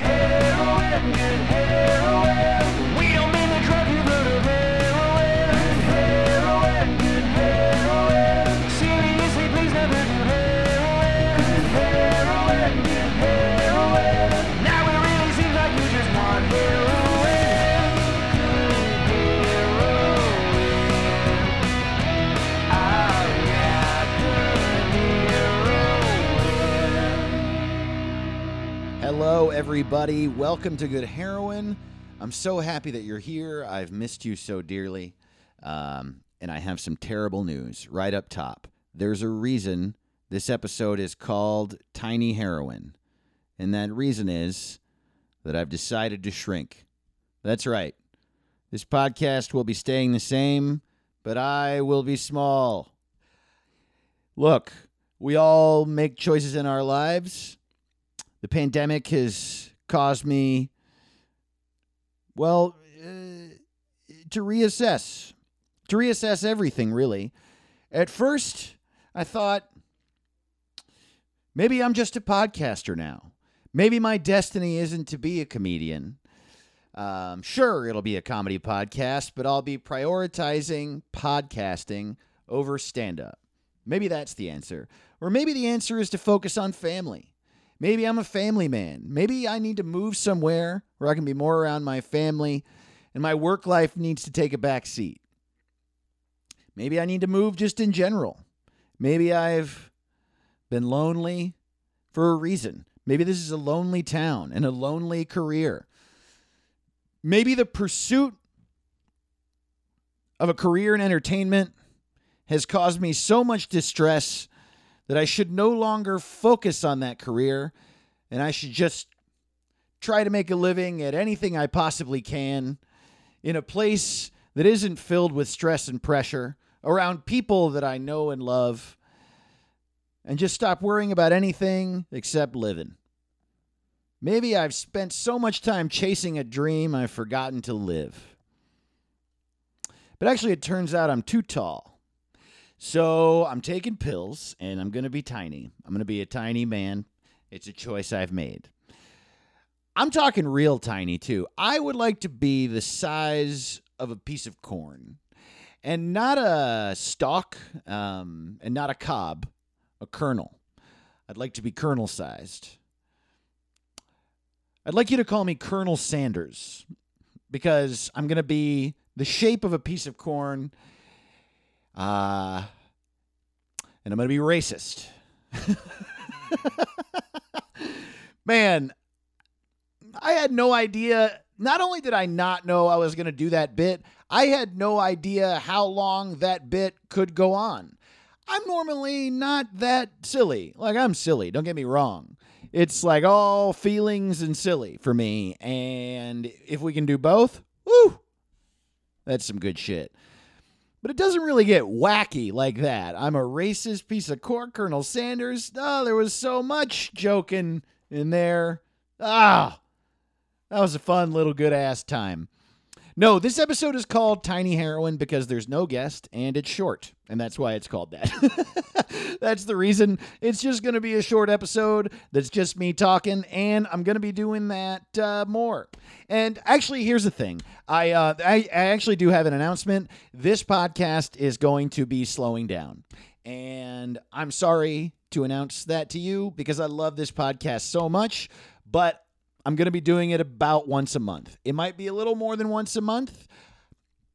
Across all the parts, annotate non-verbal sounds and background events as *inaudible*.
heroin, good heroin. Everybody. Welcome to Good Heroin. I'm so happy that you're here. I've missed you so dearly. Um, and I have some terrible news right up top. There's a reason this episode is called Tiny Heroin. And that reason is that I've decided to shrink. That's right. This podcast will be staying the same, but I will be small. Look, we all make choices in our lives. The pandemic has caused me, well, uh, to reassess, to reassess everything, really. At first, I thought maybe I'm just a podcaster now. Maybe my destiny isn't to be a comedian. Um, sure, it'll be a comedy podcast, but I'll be prioritizing podcasting over stand up. Maybe that's the answer. Or maybe the answer is to focus on family. Maybe I'm a family man. Maybe I need to move somewhere where I can be more around my family and my work life needs to take a back seat. Maybe I need to move just in general. Maybe I've been lonely for a reason. Maybe this is a lonely town and a lonely career. Maybe the pursuit of a career in entertainment has caused me so much distress that I should no longer focus on that career and I should just try to make a living at anything I possibly can in a place that isn't filled with stress and pressure, around people that I know and love, and just stop worrying about anything except living. Maybe I've spent so much time chasing a dream I've forgotten to live. But actually, it turns out I'm too tall. So I'm taking pills and I'm going to be tiny. I'm going to be a tiny man. It's a choice I've made. I'm talking real tiny too. I would like to be the size of a piece of corn and not a stalk um, and not a cob, a kernel. I'd like to be kernel sized. I'd like you to call me Colonel Sanders because I'm going to be the shape of a piece of corn. Uh, and I'm going to be racist. *laughs* Man, I had no idea. Not only did I not know I was going to do that bit, I had no idea how long that bit could go on. I'm normally not that silly. Like, I'm silly, don't get me wrong. It's like all feelings and silly for me. And if we can do both, woo, that's some good shit. But it doesn't really get wacky like that. I'm a racist piece of cork, Colonel Sanders. Oh, there was so much joking in there. Ah, that was a fun little good ass time. No, this episode is called Tiny Heroin because there's no guest and it's short. And that's why it's called that. *laughs* that's the reason. It's just going to be a short episode that's just me talking. And I'm going to be doing that uh, more. And actually, here's the thing I, uh, I, I actually do have an announcement. This podcast is going to be slowing down. And I'm sorry to announce that to you because I love this podcast so much. But I'm going to be doing it about once a month. It might be a little more than once a month.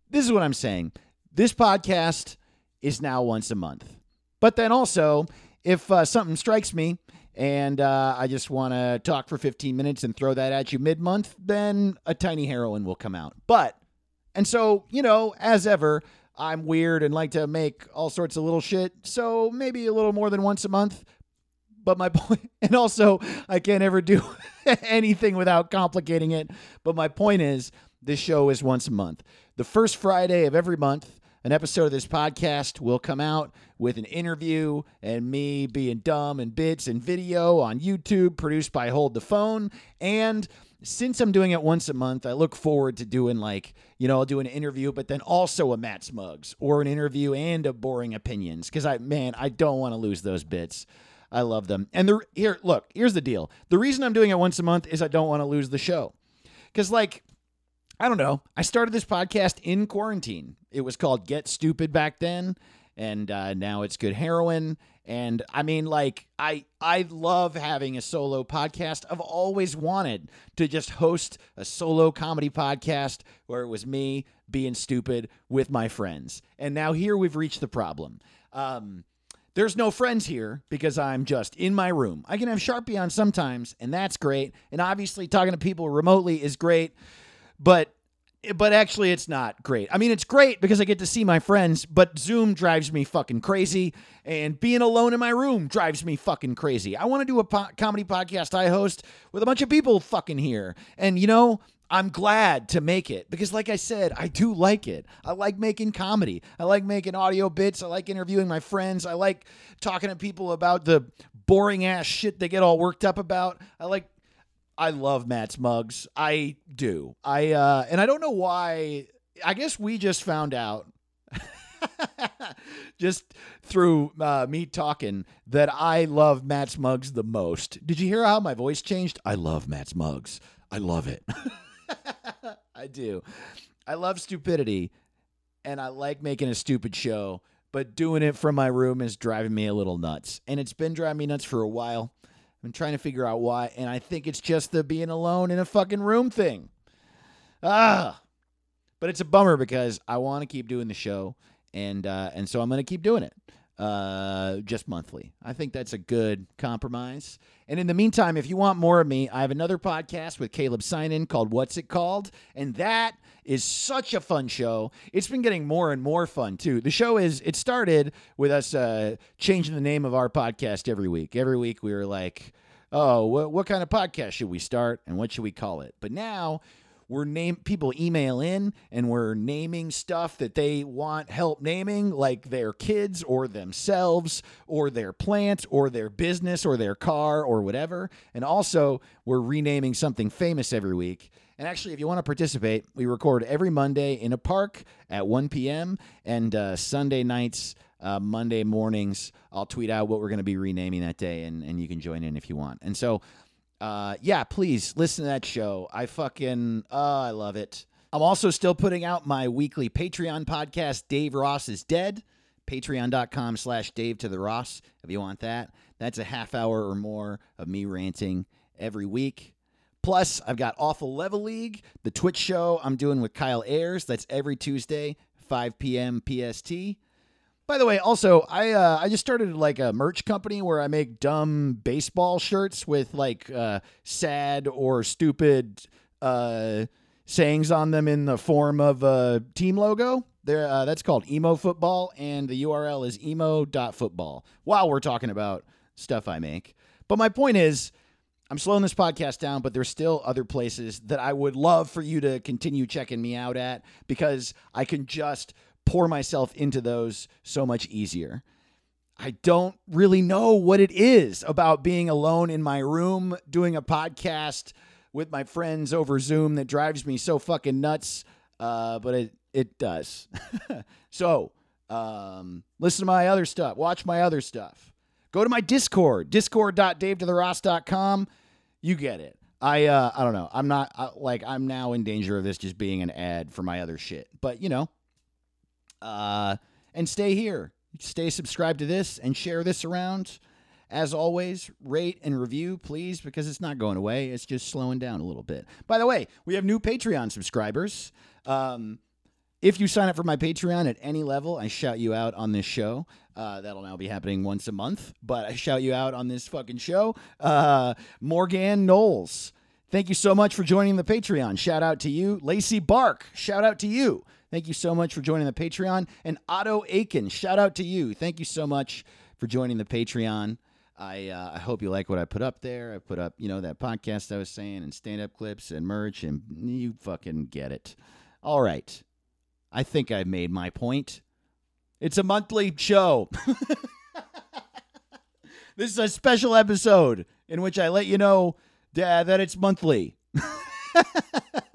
This is what I'm saying. This podcast is now once a month. But then also, if uh, something strikes me and uh, I just want to talk for 15 minutes and throw that at you mid month, then a tiny heroin will come out. But, and so, you know, as ever, I'm weird and like to make all sorts of little shit. So maybe a little more than once a month. But my *laughs* point, and also, I can't ever do *laughs* anything without complicating it. But my point is, this show is once a month. The first Friday of every month, an episode of this podcast will come out with an interview and me being dumb and bits and video on YouTube produced by Hold the Phone. And since I'm doing it once a month, I look forward to doing like, you know, I'll do an interview, but then also a Matt's mugs or an interview and a boring opinions. Cause I, man, I don't want to lose those bits. I love them. And the here, look, here's the deal. The reason I'm doing it once a month is I don't want to lose the show. Cuz like I don't know. I started this podcast in quarantine. It was called Get Stupid back then, and uh, now it's Good Heroin. And I mean, like, I I love having a solo podcast. I've always wanted to just host a solo comedy podcast where it was me being stupid with my friends. And now here we've reached the problem. Um, there's no friends here because I'm just in my room. I can have Sharpie on sometimes, and that's great. And obviously, talking to people remotely is great but but actually it's not great. I mean it's great because I get to see my friends, but Zoom drives me fucking crazy and being alone in my room drives me fucking crazy. I want to do a po- comedy podcast I host with a bunch of people fucking here. And you know, I'm glad to make it because like I said, I do like it. I like making comedy. I like making audio bits. I like interviewing my friends. I like talking to people about the boring ass shit they get all worked up about. I like I love Matt's mugs. I do. I uh and I don't know why. I guess we just found out *laughs* just through uh, me talking that I love Matt's mugs the most. Did you hear how my voice changed? I love Matt's mugs. I love it. *laughs* *laughs* I do. I love stupidity and I like making a stupid show, but doing it from my room is driving me a little nuts. And it's been driving me nuts for a while. I'm trying to figure out why, and I think it's just the being alone in a fucking room thing. Ah, but it's a bummer because I want to keep doing the show, and uh, and so I'm going to keep doing it, uh, just monthly. I think that's a good compromise. And in the meantime, if you want more of me, I have another podcast with Caleb Synan called "What's It Called," and that is such a fun show. It's been getting more and more fun too. The show is it started with us uh, changing the name of our podcast every week. Every week we were like, "Oh, what, what kind of podcast should we start and what should we call it?" But now we're name people email in and we're naming stuff that they want help naming like their kids or themselves or their plant or their business or their car or whatever. And also we're renaming something famous every week. And actually if you want to participate we record every monday in a park at 1 p.m and uh, sunday nights uh, monday mornings i'll tweet out what we're going to be renaming that day and, and you can join in if you want. And so uh, yeah, please listen to that show. I fucking, uh, I love it. I'm also still putting out my weekly Patreon podcast, Dave Ross is Dead. Patreon.com slash Dave to the Ross, if you want that. That's a half hour or more of me ranting every week. Plus, I've got Awful Level League, the Twitch show I'm doing with Kyle Ayers. That's every Tuesday, 5 p.m. PST. By the way, also I uh, I just started like a merch company where I make dumb baseball shirts with like uh, sad or stupid uh, sayings on them in the form of a team logo. There, uh, that's called Emo Football, and the URL is emo.football. While we're talking about stuff I make, but my point is. I'm slowing this podcast down, but there's still other places that I would love for you to continue checking me out at because I can just pour myself into those so much easier. I don't really know what it is about being alone in my room doing a podcast with my friends over Zoom that drives me so fucking nuts, uh, but it it does. *laughs* so um, listen to my other stuff, watch my other stuff, go to my Discord, discord.davetotheross.com. You get it. I uh, I don't know. I'm not uh, like I'm now in danger of this just being an ad for my other shit, but you know, uh, and stay here. Stay subscribed to this and share this around. As always, rate and review, please, because it's not going away. It's just slowing down a little bit. By the way, we have new Patreon subscribers. Um, if you sign up for my Patreon at any level, I shout you out on this show. Uh, that'll now be happening once a month, but I shout you out on this fucking show. Uh, Morgan Knowles, thank you so much for joining the Patreon. Shout out to you. Lacey Bark, shout out to you. Thank you so much for joining the Patreon. And Otto Aiken, shout out to you. Thank you so much for joining the Patreon. I uh, I hope you like what I put up there. I put up, you know, that podcast I was saying and stand up clips and merch, and you fucking get it. All right. I think I've made my point. It's a monthly show. *laughs* this is a special episode in which I let you know that it's monthly. *laughs*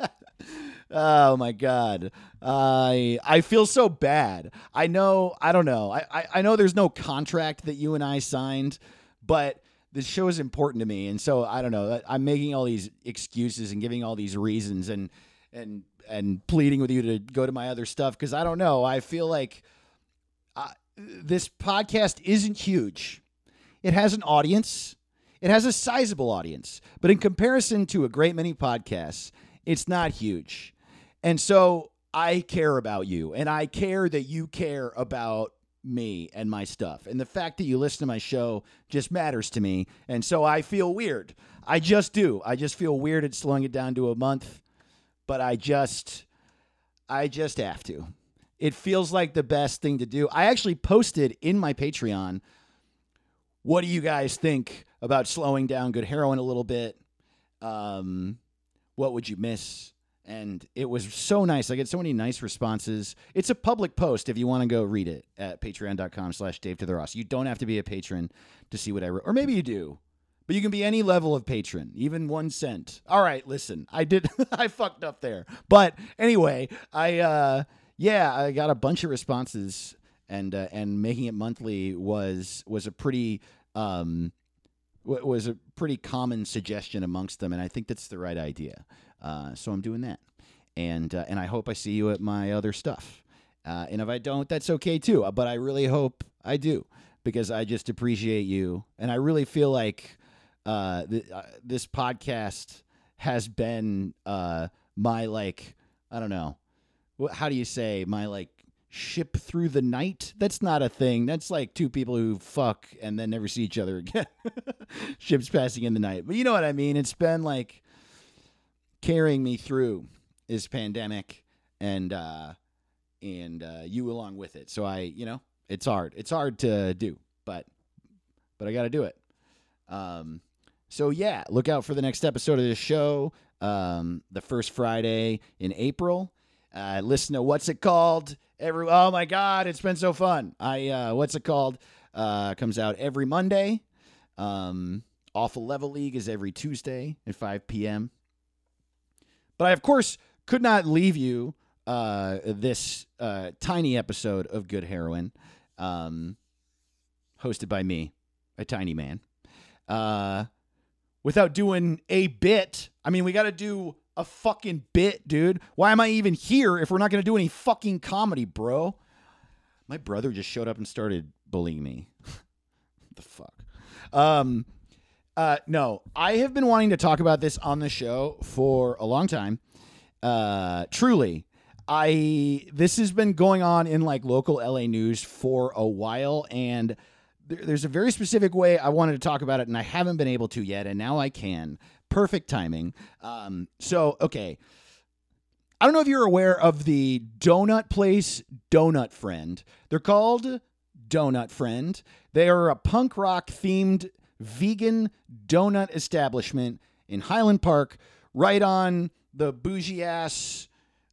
Oh my god. I I feel so bad. I know I don't know. I, I, I know there's no contract that you and I signed, but this show is important to me, and so I don't know. I'm making all these excuses and giving all these reasons and and and pleading with you to go to my other stuff because I don't know. I feel like uh, this podcast isn't huge. It has an audience. It has a sizable audience, but in comparison to a great many podcasts, it's not huge. And so I care about you, and I care that you care about me and my stuff. And the fact that you listen to my show just matters to me. And so I feel weird. I just do. I just feel weird at slowing it down to a month, but I just I just have to. It feels like the best thing to do. I actually posted in my Patreon what do you guys think about slowing down good heroin a little bit? Um, what would you miss? And it was so nice. I get so many nice responses. It's a public post if you want to go read it at patreon.com slash Dave to the Ross. You don't have to be a patron to see what I wrote. Or maybe you do. But you can be any level of patron, even one cent. All right, listen, I did, *laughs* I fucked up there. But anyway, I, uh, yeah, I got a bunch of responses, and uh, and making it monthly was was a pretty um, wa- was a pretty common suggestion amongst them, and I think that's the right idea. Uh, so I'm doing that, and uh, and I hope I see you at my other stuff. Uh, and if I don't, that's okay too. But I really hope I do because I just appreciate you, and I really feel like uh, th- uh, this podcast has been uh, my like I don't know, how do you say my like ship through the night? That's not a thing. That's like two people who fuck and then never see each other *laughs* again. Ships passing in the night, but you know what I mean. It's been like carrying me through this pandemic and uh and uh you along with it. So I, you know, it's hard. It's hard to do, but but I got to do it. Um so yeah, look out for the next episode of this show. Um the first Friday in April. Uh listen to what's it called? Every Oh my god, it's been so fun. I uh what's it called? Uh comes out every Monday. Um Awful Level League is every Tuesday at 5 p.m. But I, of course, could not leave you uh, this uh, tiny episode of Good Heroin, um, hosted by me, a tiny man, uh, without doing a bit. I mean, we got to do a fucking bit, dude. Why am I even here if we're not going to do any fucking comedy, bro? My brother just showed up and started bullying me. *laughs* the fuck? Um, uh, no, I have been wanting to talk about this on the show for a long time. Uh, truly, I this has been going on in like local LA news for a while, and there, there's a very specific way I wanted to talk about it, and I haven't been able to yet, and now I can. Perfect timing. Um, so okay. I don't know if you're aware of the donut place Donut Friend. They're called Donut Friend. They are a punk rock themed vegan donut establishment in Highland Park, right on the bougie ass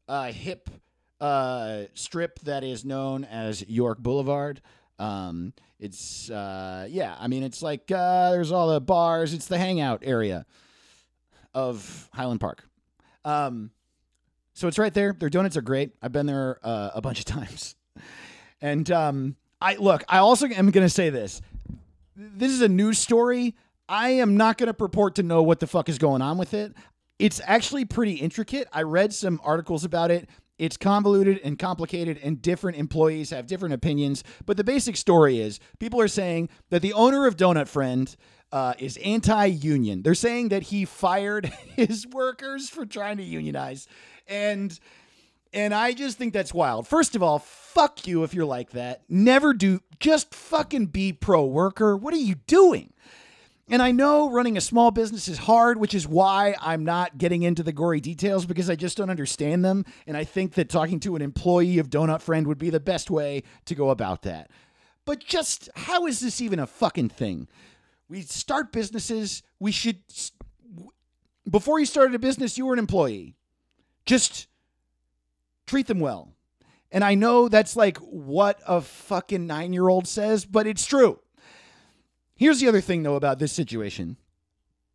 uh, hip uh, strip that is known as York Boulevard. Um, it's uh, yeah, I mean it's like uh, there's all the bars. It's the hangout area of Highland Park. Um, so it's right there. Their donuts are great. I've been there uh, a bunch of *laughs* times. And um, I look. I also am going to say this. This is a news story. I am not going to purport to know what the fuck is going on with it. It's actually pretty intricate. I read some articles about it. It's convoluted and complicated, and different employees have different opinions. But the basic story is people are saying that the owner of Donut Friend uh, is anti union. They're saying that he fired *laughs* his workers for trying to unionize. And and I just think that's wild. First of all, fuck you if you're like that. Never do. Just fucking be pro worker. What are you doing? And I know running a small business is hard, which is why I'm not getting into the gory details because I just don't understand them. And I think that talking to an employee of Donut Friend would be the best way to go about that. But just how is this even a fucking thing? We start businesses, we should. Before you started a business, you were an employee. Just treat them well. And I know that's like what a fucking nine year old says, but it's true. Here's the other thing, though, about this situation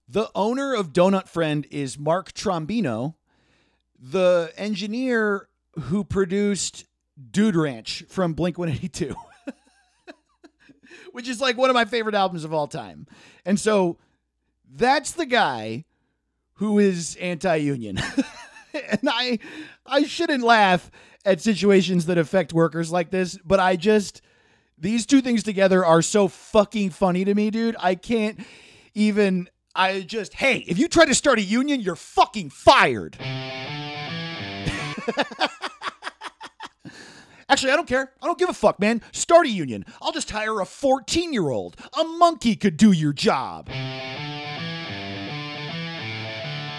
the owner of Donut Friend is Mark Trombino, the engineer who produced Dude Ranch from Blink 182. *laughs* which is like one of my favorite albums of all time. And so that's the guy who is anti-union. *laughs* and I I shouldn't laugh at situations that affect workers like this, but I just these two things together are so fucking funny to me, dude. I can't even I just hey, if you try to start a union, you're fucking fired. *laughs* Actually, I don't care. I don't give a fuck, man. Start a union. I'll just hire a 14 year old. A monkey could do your job.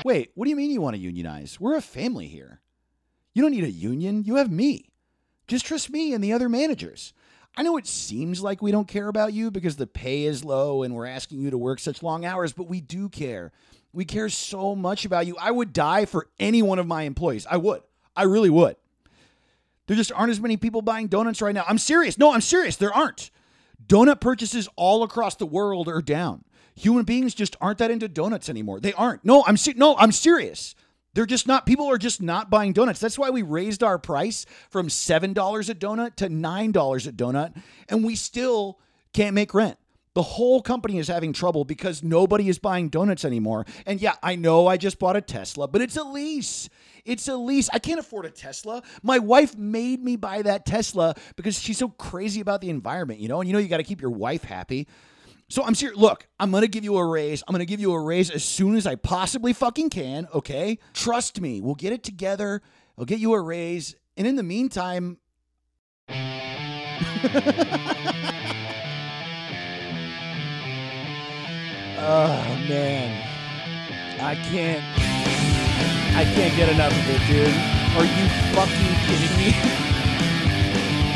Wait, what do you mean you want to unionize? We're a family here. You don't need a union. You have me. Just trust me and the other managers. I know it seems like we don't care about you because the pay is low and we're asking you to work such long hours, but we do care. We care so much about you. I would die for any one of my employees. I would. I really would. There just aren't as many people buying donuts right now. I'm serious. No, I'm serious. There aren't. Donut purchases all across the world are down. Human beings just aren't that into donuts anymore. They aren't. No, I'm se- no, I'm serious. They're just not. People are just not buying donuts. That's why we raised our price from seven dollars a donut to nine dollars a donut, and we still can't make rent. The whole company is having trouble because nobody is buying donuts anymore. And yeah, I know I just bought a Tesla, but it's a lease. It's a lease. I can't afford a Tesla. My wife made me buy that Tesla because she's so crazy about the environment, you know? And you know, you got to keep your wife happy. So I'm serious. Look, I'm going to give you a raise. I'm going to give you a raise as soon as I possibly fucking can, okay? Trust me. We'll get it together. I'll get you a raise. And in the meantime, *laughs* oh man. I can't I can't get enough of it, dude. Are you fucking kidding me?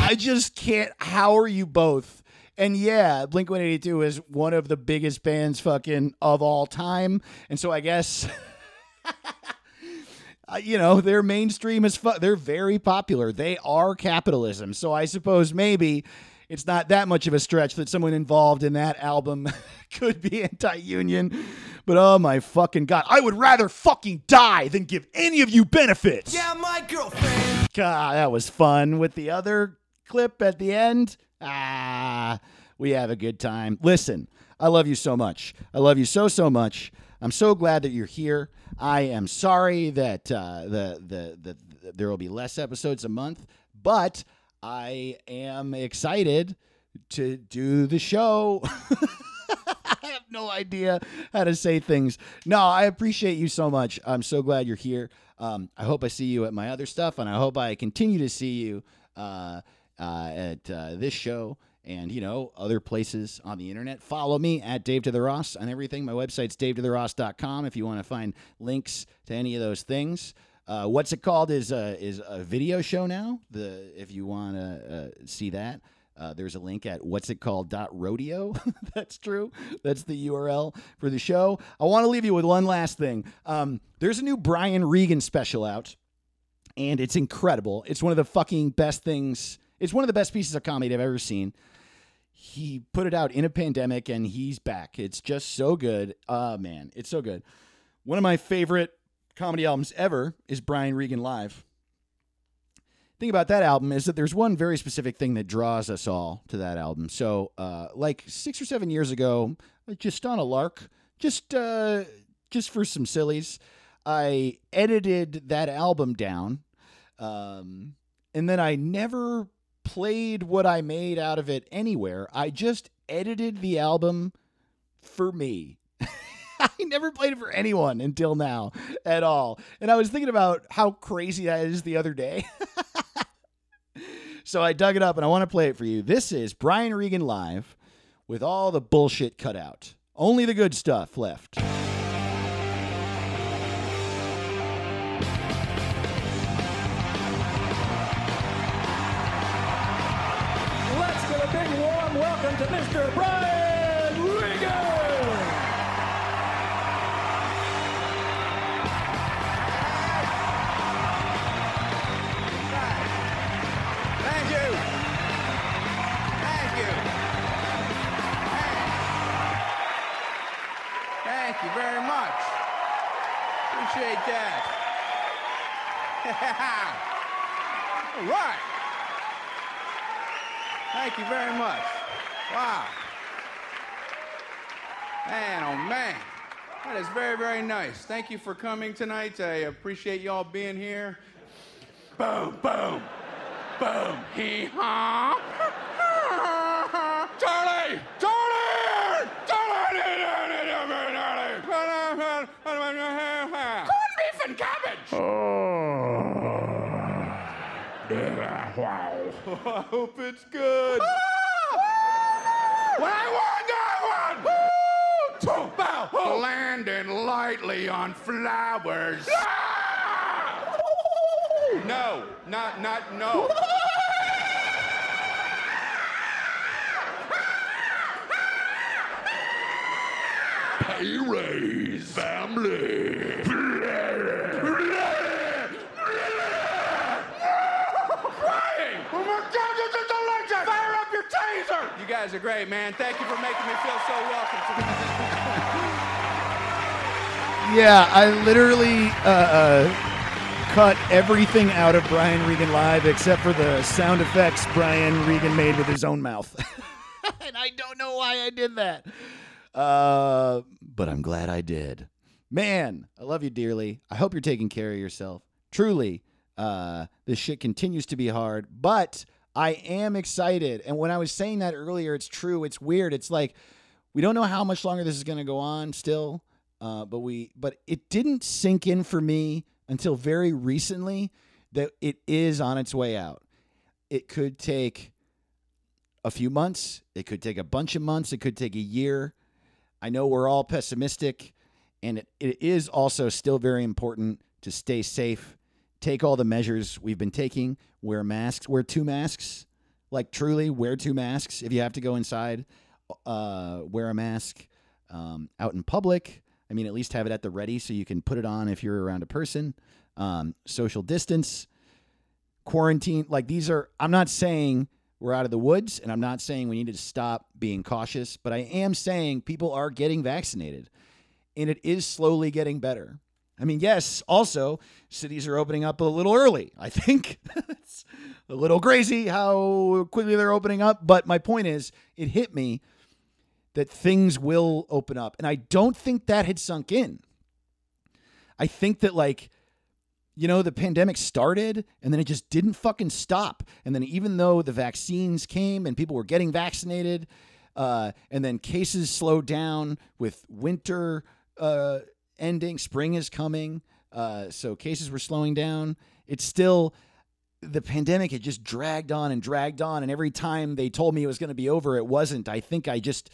*laughs* I just can't. How are you both? And yeah, Blink 182 is one of the biggest bands fucking of all time. And so I guess *laughs* you know, they're mainstream as fuck. They're very popular. They are capitalism. So I suppose maybe it's not that much of a stretch that someone involved in that album *laughs* could be anti-union. But oh my fucking god, I would rather fucking die than give any of you benefits. Yeah, my girlfriend. God, that was fun. With the other clip at the end, ah, we have a good time. Listen, I love you so much. I love you so so much. I'm so glad that you're here. I am sorry that uh, the, the the the there will be less episodes a month, but I am excited to do the show. *laughs* I have no idea how to say things. No, I appreciate you so much. I'm so glad you're here. Um, I hope I see you at my other stuff, and I hope I continue to see you uh, uh, at uh, this show and you know other places on the internet. Follow me at Dave to the Ross on everything. My website's davetotheross.com if you want to find links to any of those things. Uh, what's it called is a, is a video show now. The if you want to uh, see that. Uh, there's a link at what's it called dot rodeo. *laughs* That's true. That's the URL for the show. I want to leave you with one last thing. Um, there's a new Brian Regan special out, and it's incredible. It's one of the fucking best things. It's one of the best pieces of comedy I've ever seen. He put it out in a pandemic, and he's back. It's just so good. Uh man, it's so good. One of my favorite comedy albums ever is Brian Regan Live thing about that album is that there's one very specific thing that draws us all to that album. So, uh, like six or seven years ago, just on a lark, just uh, just for some sillies, I edited that album down, um, and then I never played what I made out of it anywhere. I just edited the album for me. *laughs* I never played it for anyone until now at all. And I was thinking about how crazy that is the other day. *laughs* so I dug it up and I want to play it for you. This is Brian Regan live with all the bullshit cut out. Only the good stuff left. Appreciate that. *laughs* All right. Thank you very much. Wow. Man, oh man. That is very, very nice. Thank you for coming tonight. I appreciate y'all being here. Boom, boom, boom. Hee haw. And cabbage! wow. I hope it's good. When I won that one! Two bow, landing lightly on flowers. No, not, not, no. Pay raise, family. You guys are great, man. Thank you for making me feel so welcome tonight. Yeah, I literally uh, uh, cut everything out of Brian Regan live except for the sound effects Brian Regan made with his own mouth. *laughs* and I don't know why I did that. Uh, but I'm glad I did. Man, I love you dearly. I hope you're taking care of yourself. Truly, uh, this shit continues to be hard, but I am excited. And when I was saying that earlier, it's true. It's weird. It's like we don't know how much longer this is going to go on still. Uh, but we, but it didn't sink in for me until very recently that it is on its way out. It could take a few months. It could take a bunch of months. It could take a year. I know we're all pessimistic, and it, it is also still very important to stay safe. Take all the measures we've been taking. Wear masks. Wear two masks. Like truly, wear two masks. If you have to go inside, uh, wear a mask. Um, out in public, I mean, at least have it at the ready so you can put it on if you're around a person. Um, social distance, quarantine. Like these are. I'm not saying we're out of the woods, and I'm not saying we need to stop being cautious, but I am saying people are getting vaccinated, and it is slowly getting better. I mean, yes, also, cities are opening up a little early. I think *laughs* it's a little crazy how quickly they're opening up, but my point is, it hit me that things will open up. And I don't think that had sunk in. I think that, like, you know, the pandemic started and then it just didn't fucking stop. And then, even though the vaccines came and people were getting vaccinated, uh, and then cases slowed down with winter uh, ending, spring is coming. Uh, so cases were slowing down. It's still the pandemic had just dragged on and dragged on, and every time they told me it was going to be over, it wasn't. I think I just,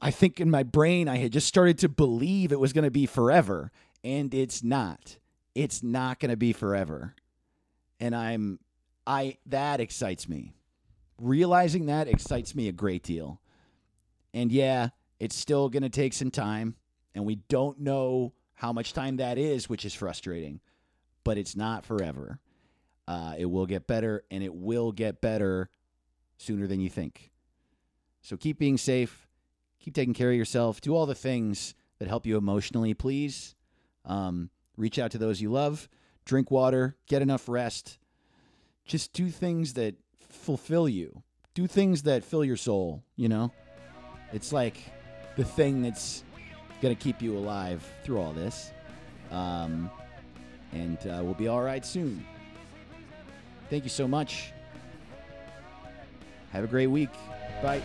I think in my brain I had just started to believe it was going to be forever, and it's not. It's not going to be forever, and I'm, I that excites me. Realizing that excites me a great deal, and yeah, it's still going to take some time, and we don't know how much time that is, which is frustrating, but it's not forever. Uh, it will get better, and it will get better sooner than you think. So keep being safe, keep taking care of yourself, do all the things that help you emotionally, please. Um, reach out to those you love, drink water, get enough rest. Just do things that fulfill you, do things that fill your soul, you know? It's like the thing that's going to keep you alive through all this. Um, and uh, we'll be all right soon. Thank you so much. Have a great week. Bye.